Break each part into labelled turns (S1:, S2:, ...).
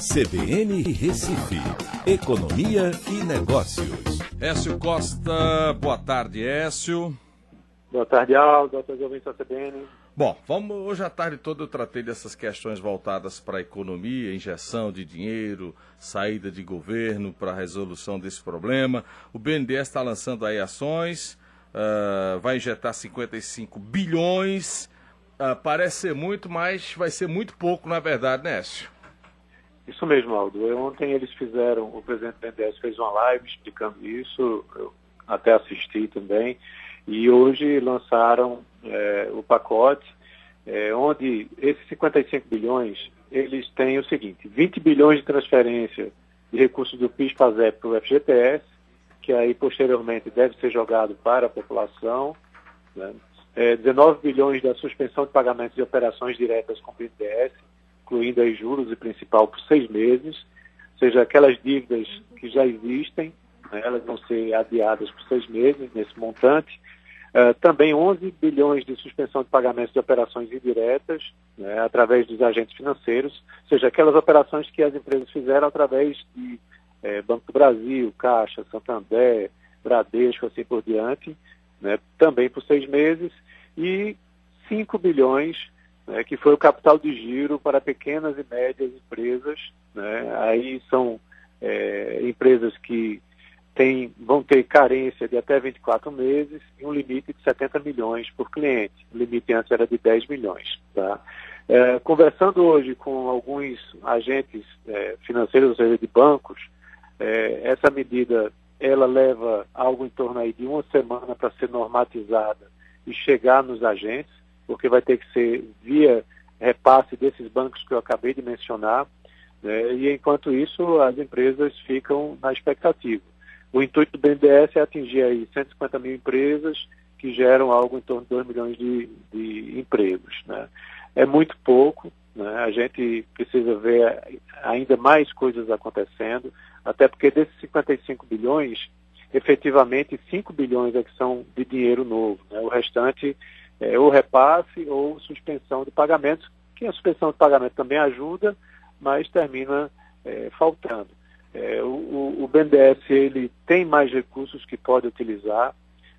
S1: CBN Recife, Economia e Negócios.
S2: Écio Costa, boa tarde, Écio.
S3: Boa tarde, Aldo, doutor ouvintes da CBN.
S2: Bom, vamos, hoje à tarde toda eu tratei dessas questões voltadas para a economia, injeção de dinheiro, saída de governo para a resolução desse problema. O BNDES está lançando aí ações, uh, vai injetar 55 bilhões. Uh, parece ser muito, mas vai ser muito pouco, na verdade, né, Écio?
S3: Isso mesmo, Aldo. Ontem eles fizeram, o presidente do BNDES fez uma live explicando isso, eu até assisti também, e hoje lançaram é, o pacote, é, onde esses 55 bilhões, eles têm o seguinte, 20 bilhões de transferência de recursos do PIS-PASEP para o FGTS, que aí posteriormente deve ser jogado para a população, né? é, 19 bilhões da suspensão de pagamentos de operações diretas com o BNDES, incluindo aí juros e principal por seis meses, ou seja, aquelas dívidas que já existem, né, elas vão ser adiadas por seis meses nesse montante. Uh, também 11 bilhões de suspensão de pagamentos de operações indiretas, né, através dos agentes financeiros, ou seja, aquelas operações que as empresas fizeram através de eh, Banco do Brasil, Caixa, Santander, Bradesco, assim por diante, né, também por seis meses, e 5 bilhões né, que foi o capital de giro para pequenas e médias empresas. Né, aí são é, empresas que tem, vão ter carência de até 24 meses e um limite de 70 milhões por cliente. O limite antes era de 10 milhões. Tá? É, conversando hoje com alguns agentes é, financeiros, ou seja, de bancos, é, essa medida ela leva algo em torno aí de uma semana para ser normatizada e chegar nos agentes porque vai ter que ser via repasse desses bancos que eu acabei de mencionar, né, e enquanto isso as empresas ficam na expectativa. O intuito do BNDES é atingir aí 150 mil empresas que geram algo em torno de 2 milhões de, de empregos. Né. É muito pouco, né, a gente precisa ver ainda mais coisas acontecendo, até porque desses 55 bilhões, efetivamente 5 bilhões é que são de dinheiro novo. Né, o restante é, ou repasse ou suspensão de pagamentos, que a suspensão de pagamento também ajuda, mas termina é, faltando. É, o, o, BNDES ele tem mais recursos que pode utilizar,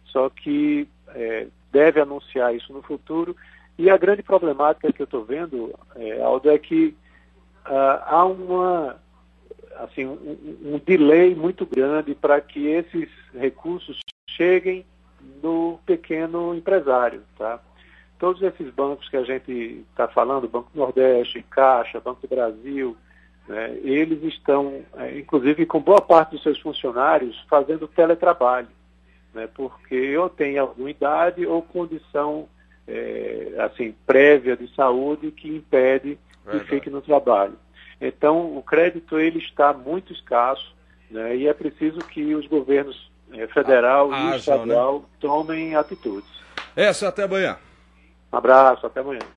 S3: só que é, deve anunciar isso no futuro. E a grande problemática que eu estou vendo, é, Aldo, é que ah, há uma, assim, um, um delay muito grande para que esses recursos cheguem do pequeno empresário. Tá? Todos esses bancos que a gente está falando, Banco Nordeste, Caixa, Banco do Brasil, né, eles estão, é, inclusive com boa parte dos seus funcionários, fazendo teletrabalho, né, porque eu tenho alguma idade ou condição é, assim prévia de saúde que impede Verdade. que fique no trabalho. Então, o crédito ele está muito escasso né, e é preciso que os governos é, federal e estadual né? tomem atitudes.
S2: Essa, até amanhã.
S3: Um abraço, até amanhã.